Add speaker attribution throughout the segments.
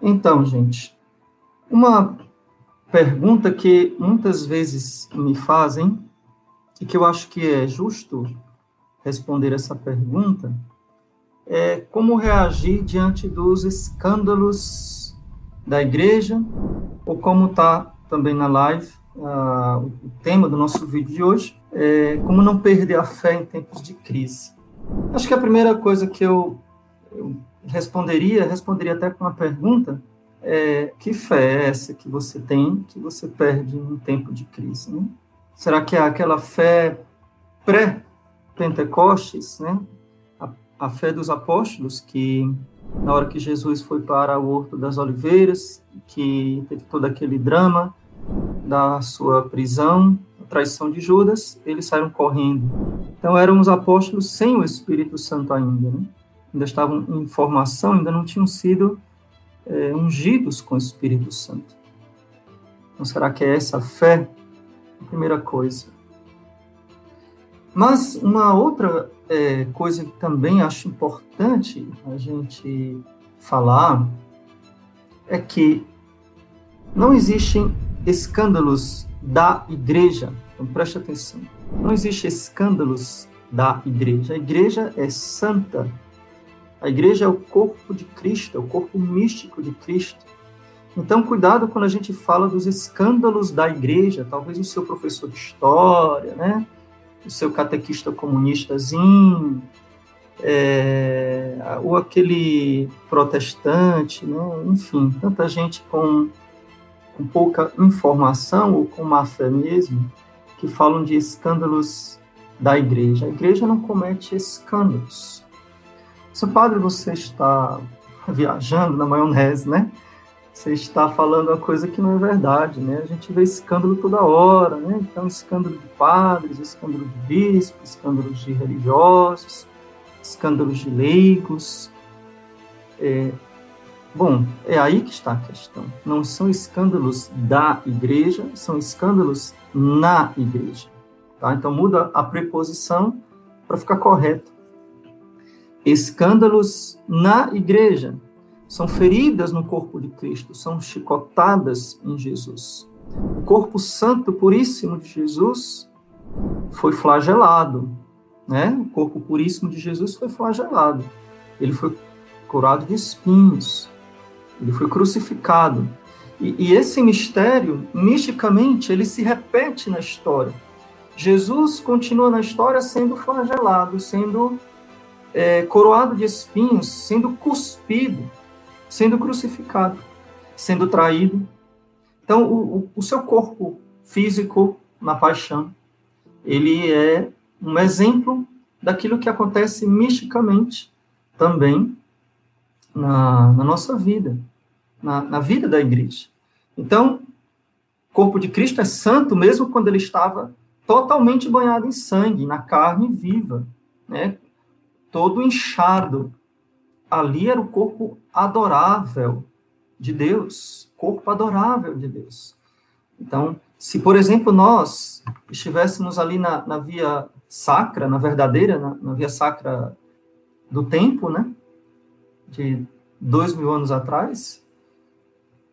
Speaker 1: Então, gente, uma pergunta que muitas vezes me fazem e que eu acho que é justo responder essa pergunta é como reagir diante dos escândalos da igreja, ou como está também na live, uh, o tema do nosso vídeo de hoje, é como não perder a fé em tempos de crise. Acho que a primeira coisa que eu, eu responderia, responderia até com uma pergunta, é, que fé é essa que você tem, que você perde em tempo de crise? Né? Será que é aquela fé pré-Pentecostes, né? A, a, fé dos apóstolos, que na hora que Jesus foi para o Horto das Oliveiras, que teve todo aquele drama da sua prisão, a traição de Judas, eles saíram correndo. Então eram os apóstolos sem o Espírito Santo ainda, né? Ainda estavam em formação, ainda não tinham sido é, ungidos com o Espírito Santo. Então será que é essa fé primeira coisa. Mas uma outra é, coisa que também acho importante a gente falar é que não existem escândalos da igreja. Então preste atenção. Não existem escândalos da igreja. A igreja é santa. A igreja é o corpo de Cristo, é o corpo místico de Cristo. Então, cuidado quando a gente fala dos escândalos da igreja, talvez o seu professor de história, né? o seu catequista comunistazinho, é, ou aquele protestante, né? enfim, tanta gente com, com pouca informação ou com má fé mesmo, que falam de escândalos da igreja. A igreja não comete escândalos. Seu padre, você está viajando na maionese, né? você está falando uma coisa que não é verdade, né? A gente vê escândalo toda hora, né? Então, escândalo de padres, escândalo de bispos, escândalos de religiosos, escândalos de leigos. É, bom, é aí que está a questão. Não são escândalos da igreja, são escândalos na igreja. Tá? Então, muda a preposição para ficar correto. Escândalos na igreja, são feridas no corpo de Cristo, são chicotadas em Jesus. O corpo santo puríssimo de Jesus foi flagelado, né? O corpo puríssimo de Jesus foi flagelado. Ele foi curado de espinhos. Ele foi crucificado. E, e esse mistério, misticamente, ele se repete na história. Jesus continua na história sendo flagelado, sendo é, coroado de espinhos, sendo cuspido sendo crucificado, sendo traído. Então, o, o seu corpo físico na paixão, ele é um exemplo daquilo que acontece misticamente também na, na nossa vida, na, na vida da igreja. Então, o corpo de Cristo é santo mesmo quando ele estava totalmente banhado em sangue, na carne viva, né? Todo inchado, ali era o corpo adorável de Deus, corpo adorável de Deus. Então, se, por exemplo, nós estivéssemos ali na, na via sacra, na verdadeira, na, na, via sacra do tempo, né, de dois mil anos atrás,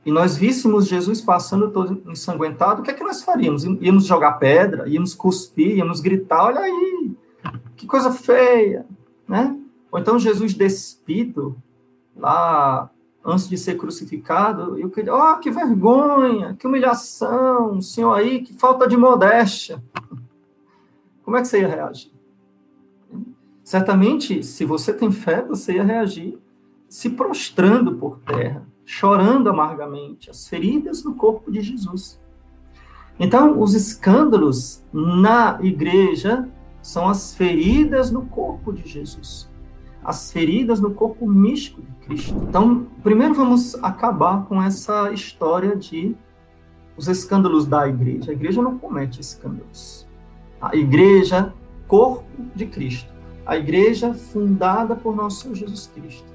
Speaker 1: e nós víssemos Jesus passando todo ensanguentado, o que é que nós faríamos? Íamos jogar pedra, íamos cuspir, íamos gritar, olha aí, que coisa feia, né? Ou então Jesus despido, lá antes de ser crucificado, eu queria, oh, que vergonha, que humilhação, senhor aí, que falta de modéstia. Como é que você ia reagir? Certamente, se você tem fé, você ia reagir se prostrando por terra, chorando amargamente, as feridas no corpo de Jesus. Então, os escândalos na igreja são as feridas no corpo de Jesus as feridas no corpo místico de Cristo. Então, primeiro vamos acabar com essa história de os escândalos da igreja. A igreja não comete escândalos. A igreja, corpo de Cristo. A igreja fundada por nosso Senhor Jesus Cristo.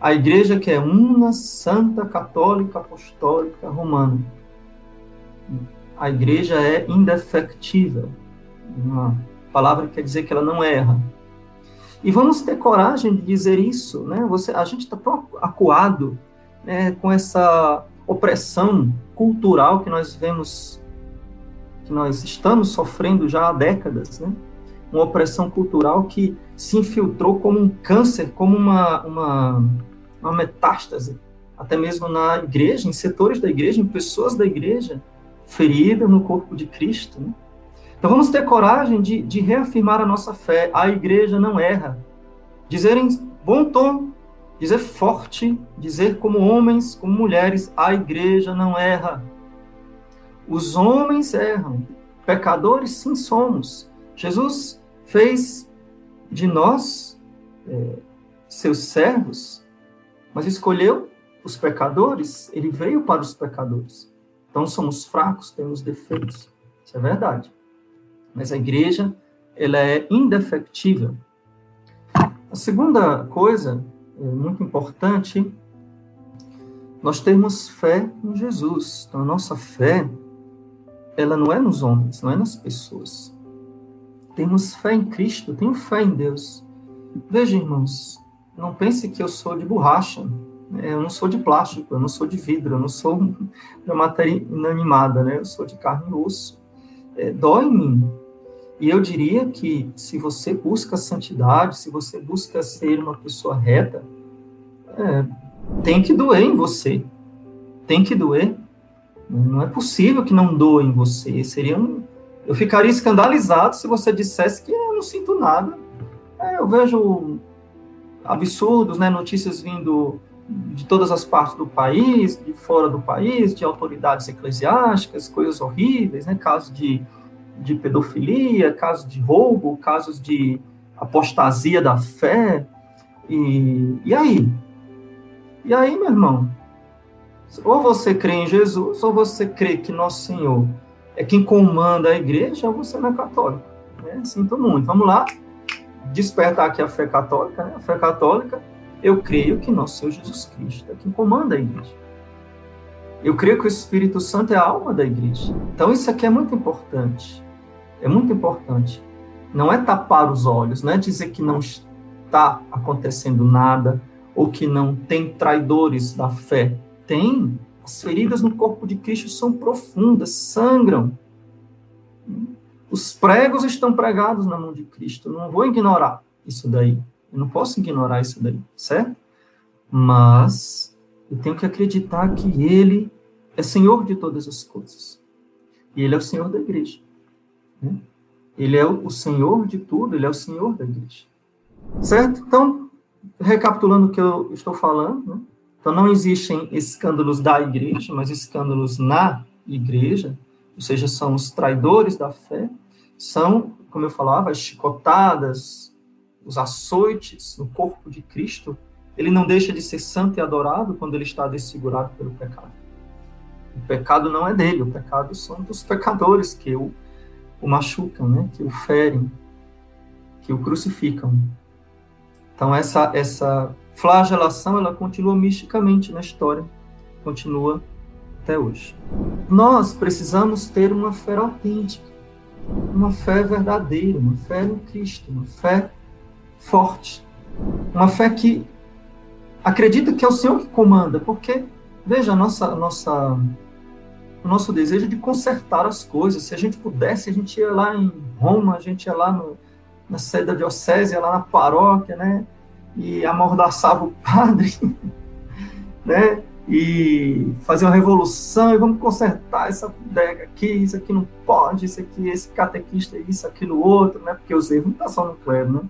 Speaker 1: A igreja que é uma, santa, católica, apostólica, romana. A igreja é indefectível. Uma palavra que quer dizer que ela não erra e vamos ter coragem de dizer isso, né? Você, a gente está tão acuado né, com essa opressão cultural que nós vemos, que nós estamos sofrendo já há décadas, né? Uma opressão cultural que se infiltrou como um câncer, como uma, uma, uma metástase, até mesmo na igreja, em setores da igreja, em pessoas da igreja, ferida no corpo de Cristo. Né? Então vamos ter coragem de, de reafirmar a nossa fé. A igreja não erra. Dizer em bom tom, dizer forte, dizer como homens, como mulheres, a igreja não erra. Os homens erram. Pecadores, sim, somos. Jesus fez de nós é, seus servos, mas escolheu os pecadores, ele veio para os pecadores. Então somos fracos, temos defeitos. Isso é verdade. Mas a igreja, ela é indefectível. A segunda coisa, é muito importante, nós temos fé em Jesus. Então a nossa fé, ela não é nos homens, não é nas pessoas. Temos fé em Cristo, tenho fé em Deus. Veja, irmãos, não pense que eu sou de borracha. É, eu não sou de plástico, eu não sou de vidro, eu não sou de matéria inanimada, né? Eu sou de carne e osso. É, dói em mim. E eu diria que se você busca santidade, se você busca ser uma pessoa reta, é, tem que doer em você. Tem que doer. Não é possível que não doa em você. Seria um, eu ficaria escandalizado se você dissesse que eu não sinto nada. É, eu vejo absurdos, né, notícias vindo de todas as partes do país, de fora do país, de autoridades eclesiásticas, coisas horríveis, né? casos de, de pedofilia, casos de roubo, casos de apostasia da fé. E, e aí? E aí, meu irmão? Ou você crê em Jesus, ou você crê que Nosso Senhor é quem comanda a igreja, ou você não é católico. Né? Sinto muito. Vamos lá despertar aqui a fé católica. Né? A fé católica eu creio que nosso Senhor Jesus Cristo é quem comanda a igreja. Eu creio que o Espírito Santo é a alma da igreja. Então, isso aqui é muito importante. É muito importante. Não é tapar os olhos, não é dizer que não está acontecendo nada ou que não tem traidores da fé. Tem. As feridas no corpo de Cristo são profundas, sangram. Os pregos estão pregados na mão de Cristo. não vou ignorar isso daí. Eu não posso ignorar isso daí, certo? Mas eu tenho que acreditar que Ele é Senhor de todas as coisas. E Ele é o Senhor da igreja. Né? Ele é o Senhor de tudo, Ele é o Senhor da igreja. Certo? Então, recapitulando o que eu estou falando, né? então não existem escândalos da igreja, mas escândalos na igreja, ou seja, são os traidores da fé, são, como eu falava, as chicotadas, os açoites no corpo de Cristo, ele não deixa de ser santo e adorado quando ele está desfigurado pelo pecado. O pecado não é dele, o pecado são dos pecadores que o, o machucam, né? que o ferem, que o crucificam. Então essa essa flagelação ela continua misticamente na história, continua até hoje. Nós precisamos ter uma fé autêntica, uma fé verdadeira, uma fé no Cristo, uma fé forte. Uma fé que acredita que é o Senhor que comanda, porque, veja, a nossa, nossa, o nosso desejo de consertar as coisas. Se a gente pudesse, a gente ia lá em Roma, a gente ia lá no, na sede da diocese, ia lá na paróquia, né? E amordaçava o padre, né? E fazer uma revolução e vamos consertar essa bodega aqui, isso aqui não pode, isso aqui, esse catequista, isso, aquilo, outro, né? Porque os erros não estão só no clero, né?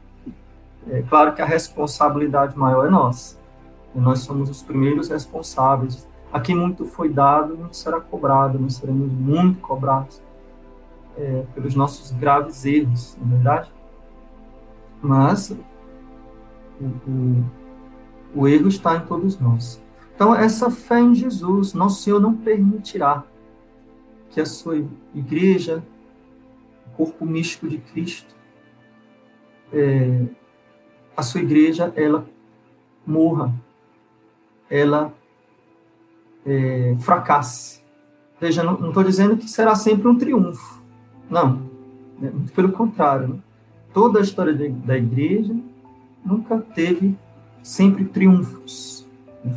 Speaker 1: É claro que a responsabilidade maior é nossa. Nós somos os primeiros responsáveis. Aqui muito foi dado, muito será cobrado, nós seremos muito cobrados é, pelos nossos graves erros, não é verdade? Mas o, o, o erro está em todos nós. Então, essa fé em Jesus, nosso Senhor não permitirá que a sua igreja, o corpo místico de Cristo, é, a sua igreja ela morra, ela é, fracasse. Veja, não estou dizendo que será sempre um triunfo. Não. Né? Pelo contrário. Né? Toda a história de, da igreja nunca teve sempre triunfos.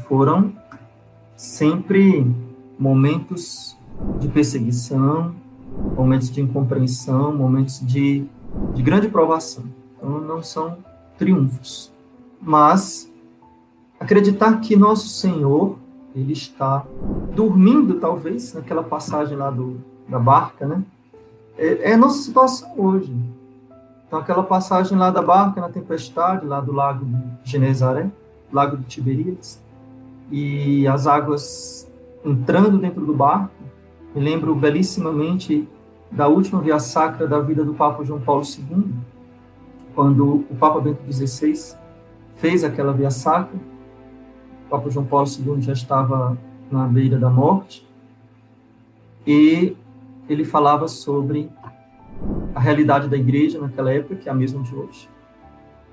Speaker 1: Foram sempre momentos de perseguição, momentos de incompreensão, momentos de, de grande provação. Então, não são triunfos. Mas acreditar que nosso Senhor, ele está dormindo, talvez, naquela passagem lá do, da barca, né? É, é a nossa situação hoje. Então, aquela passagem lá da barca na tempestade, lá do lago de Genezaré, lago de Tiberíades, e as águas entrando dentro do barco, me lembro belissimamente da última via sacra da vida do Papa João Paulo II, quando o Papa Bento XVI fez aquela via sacra, o Papa João Paulo II já estava na beira da morte, e ele falava sobre a realidade da igreja naquela época, que é a mesma de hoje.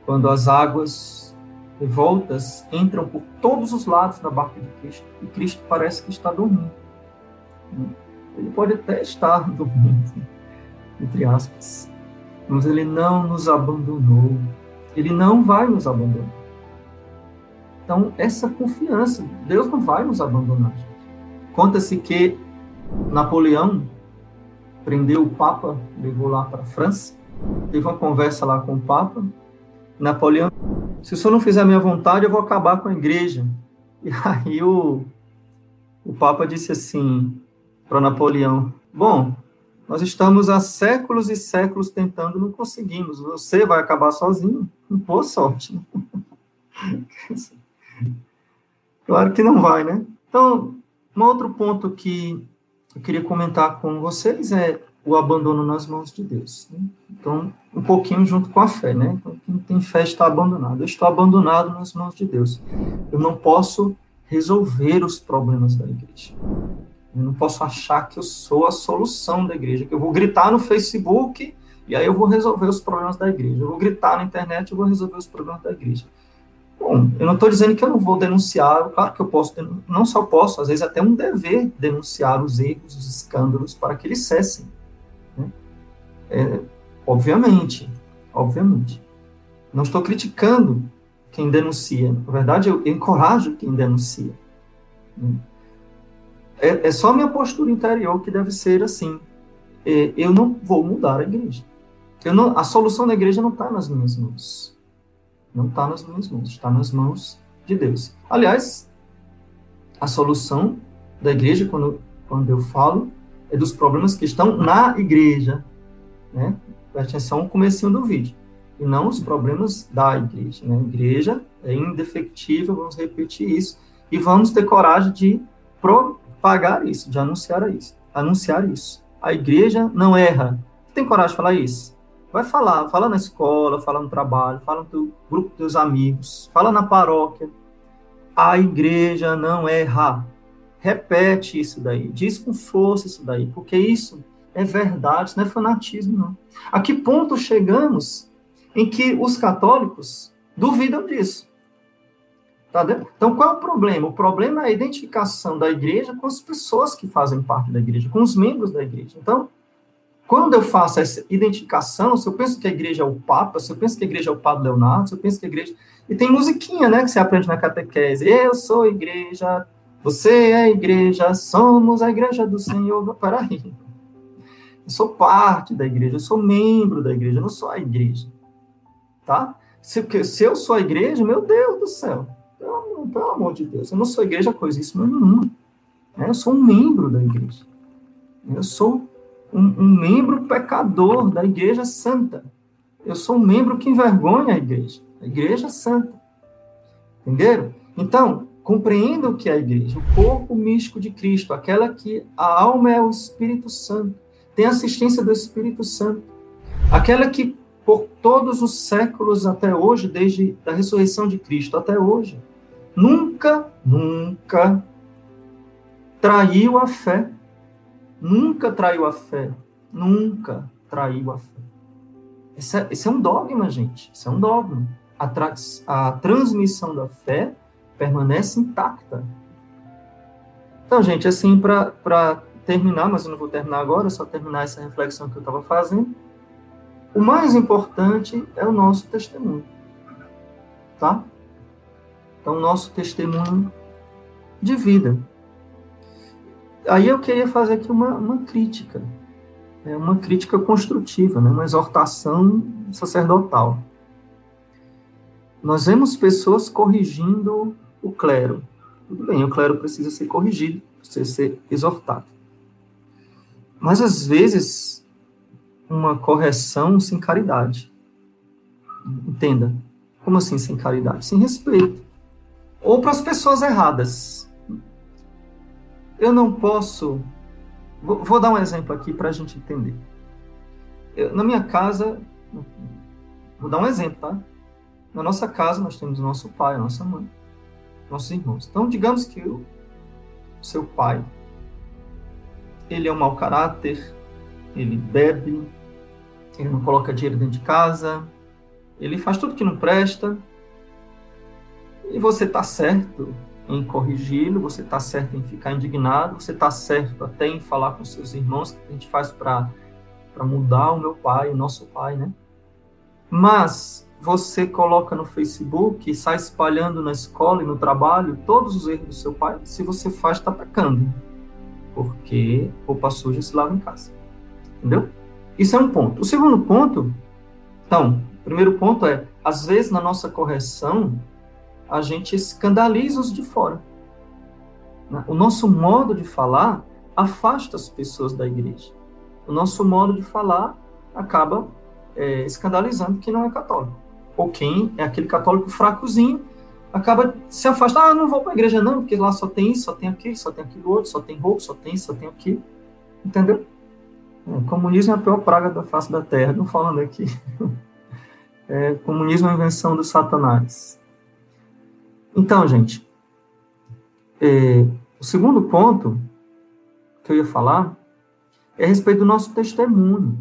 Speaker 1: Quando as águas revoltas entram por todos os lados da barca de Cristo, e Cristo parece que está dormindo. Ele pode até estar dormindo, entre aspas, mas ele não nos abandonou. Ele não vai nos abandonar. Então, essa confiança, Deus não vai nos abandonar. Conta-se que Napoleão prendeu o Papa, levou lá para a França, teve uma conversa lá com o Papa. Napoleão, se o senhor não fizer a minha vontade, eu vou acabar com a igreja. E aí o, o Papa disse assim para Napoleão: Bom, nós estamos há séculos e séculos tentando, não conseguimos. Você vai acabar sozinho. Boa sorte. Claro que não vai, né? Então, um outro ponto que eu queria comentar com vocês é o abandono nas mãos de Deus. Né? Então, um pouquinho junto com a fé, né? Então, quem tem fé está abandonado. Eu estou abandonado nas mãos de Deus. Eu não posso resolver os problemas da igreja. Eu não posso achar que eu sou a solução da igreja, que eu vou gritar no Facebook e aí eu vou resolver os problemas da igreja. Eu vou gritar na internet e vou resolver os problemas da igreja. Bom, eu não estou dizendo que eu não vou denunciar, claro que eu posso, não só posso, às vezes até um dever denunciar os erros, os escândalos, para que eles cessem. Né? É, obviamente, obviamente. Não estou criticando quem denuncia, na verdade, eu encorajo quem denuncia. Né? É, é só minha postura interior que deve ser assim. É, eu não vou mudar a igreja. Eu não, a solução da igreja não está nas minhas mãos. Não está nas minhas mãos, está nas mãos de Deus. Aliás, a solução da igreja, quando, quando eu falo, é dos problemas que estão na igreja. Né? Preste atenção no comecinho do vídeo. E não os problemas da igreja. Né? A igreja é indefectível, vamos repetir isso. E vamos ter coragem de propagar isso, de anunciar isso. Anunciar isso. A igreja não erra. Tem coragem de falar isso? Vai falar, fala na escola, fala no trabalho, fala no teu grupo dos teus amigos, fala na paróquia. A igreja não erra. Repete isso daí, diz com força isso daí, porque isso é verdade, isso não é fanatismo, não. A que ponto chegamos em que os católicos duvidam disso? Tá então, qual é o problema? O problema é a identificação da igreja com as pessoas que fazem parte da igreja, com os membros da igreja. Então, quando eu faço essa identificação, se eu penso que a igreja é o Papa, se eu penso que a igreja é o Padre Leonardo, se eu penso que a igreja. E tem musiquinha, né, que você aprende na catequese. Eu sou a igreja, você é a igreja, somos a igreja do Senhor. Peraí. Eu sou parte da igreja, eu sou membro da igreja, eu não sou a igreja. Tá? Se, se eu sou a igreja, meu Deus do céu, pelo, pelo amor de Deus, eu não sou igreja coisíssima nenhuma. Eu sou um membro da igreja. Eu sou um, um membro pecador da Igreja Santa. Eu sou um membro que envergonha a igreja, a igreja santa. Entenderam? Então, compreenda o que é a igreja, o corpo místico de Cristo, aquela que a alma é o Espírito Santo, tem assistência do Espírito Santo, aquela que por todos os séculos até hoje, desde a ressurreição de Cristo até hoje, nunca, nunca traiu a fé, nunca traiu a fé. Nunca traiu a fé. Esse é, esse é um dogma, gente. Isso é um dogma. A, tra a transmissão da fé permanece intacta. Então, gente, assim, para terminar, mas eu não vou terminar agora, só terminar essa reflexão que eu estava fazendo. O mais importante é o nosso testemunho. Tá? Então, nosso testemunho de vida. Aí eu queria fazer aqui uma, uma crítica, é uma crítica construtiva, né? uma exortação sacerdotal. Nós vemos pessoas corrigindo o clero. Tudo bem, o clero precisa ser corrigido, precisa ser exortado. Mas às vezes, uma correção sem caridade. Entenda. Como assim sem caridade? Sem respeito. Ou para as pessoas erradas. Eu não posso. Vou, vou dar um exemplo aqui para a gente entender. Eu, na minha casa, vou dar um exemplo, tá? Na nossa casa, nós temos o nosso pai, a nossa mãe, nossos irmãos. Então, digamos que o seu pai, ele é um mau caráter, ele bebe, ele não coloca dinheiro dentro de casa, ele faz tudo que não presta, e você está certo em corrigi-lo, você está certo em ficar indignado, você está certo até em falar com seus irmãos, que a gente faz para mudar o meu pai, o nosso pai, né? Mas você coloca no Facebook e sai espalhando na escola e no trabalho todos os erros do seu pai, se você faz, está pecando. Porque roupa suja se lava em casa. Entendeu? Isso é um ponto. O segundo ponto, então, o primeiro ponto é, às vezes na nossa correção, a gente escandaliza os de fora. O nosso modo de falar afasta as pessoas da igreja. O nosso modo de falar acaba é, escandalizando quem não é católico ou quem é aquele católico fracozinho, acaba se afastando. Ah, não vou para a igreja não, porque lá só tem isso, só tem aquilo, só tem aquilo outro, só tem roupa, só tem isso, só tem aquilo. Entendeu? O comunismo é a pior praga da face da terra, não falando aqui. É, comunismo é a invenção do satanás. Então, gente, é, o segundo ponto que eu ia falar é a respeito do nosso testemunho.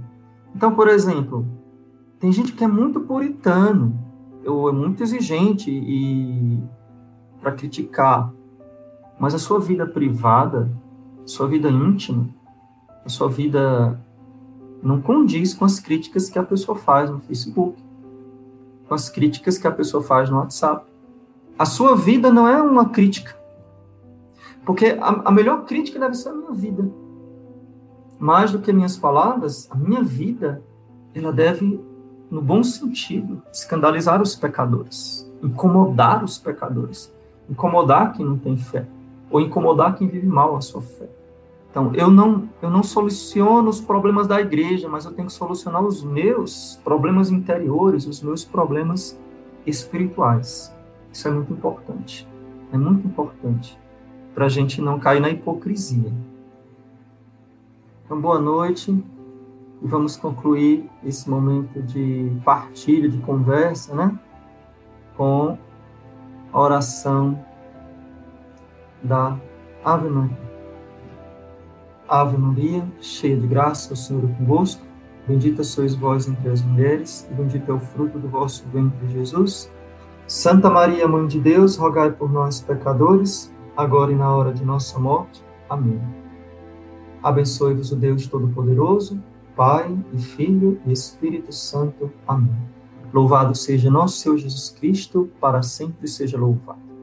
Speaker 1: Então, por exemplo, tem gente que é muito puritano, ou é muito exigente e para criticar, mas a sua vida privada, sua vida íntima, a sua vida não condiz com as críticas que a pessoa faz no Facebook, com as críticas que a pessoa faz no WhatsApp. A sua vida não é uma crítica, porque a, a melhor crítica deve ser a minha vida. Mais do que minhas palavras, a minha vida, ela deve no bom sentido, escandalizar os pecadores, incomodar os pecadores, incomodar quem não tem fé, ou incomodar quem vive mal a sua fé. Então, eu não, eu não soluciono os problemas da igreja, mas eu tenho que solucionar os meus problemas interiores, os meus problemas espirituais. Isso é muito importante. É muito importante para a gente não cair na hipocrisia. Então, boa noite. E vamos concluir esse momento de partilha, de conversa, né? Com a oração da Ave Maria. Ave Maria, cheia de graça, o Senhor é convosco. Bendita sois vós entre as mulheres, e bendito é o fruto do vosso ventre, Jesus. Santa Maria, Mãe de Deus, rogai por nós, pecadores, agora e na hora de nossa morte. Amém. Abençoe-vos o Deus Todo-Poderoso, Pai e Filho e Espírito Santo. Amém. Louvado seja nosso Senhor Jesus Cristo, para sempre seja louvado.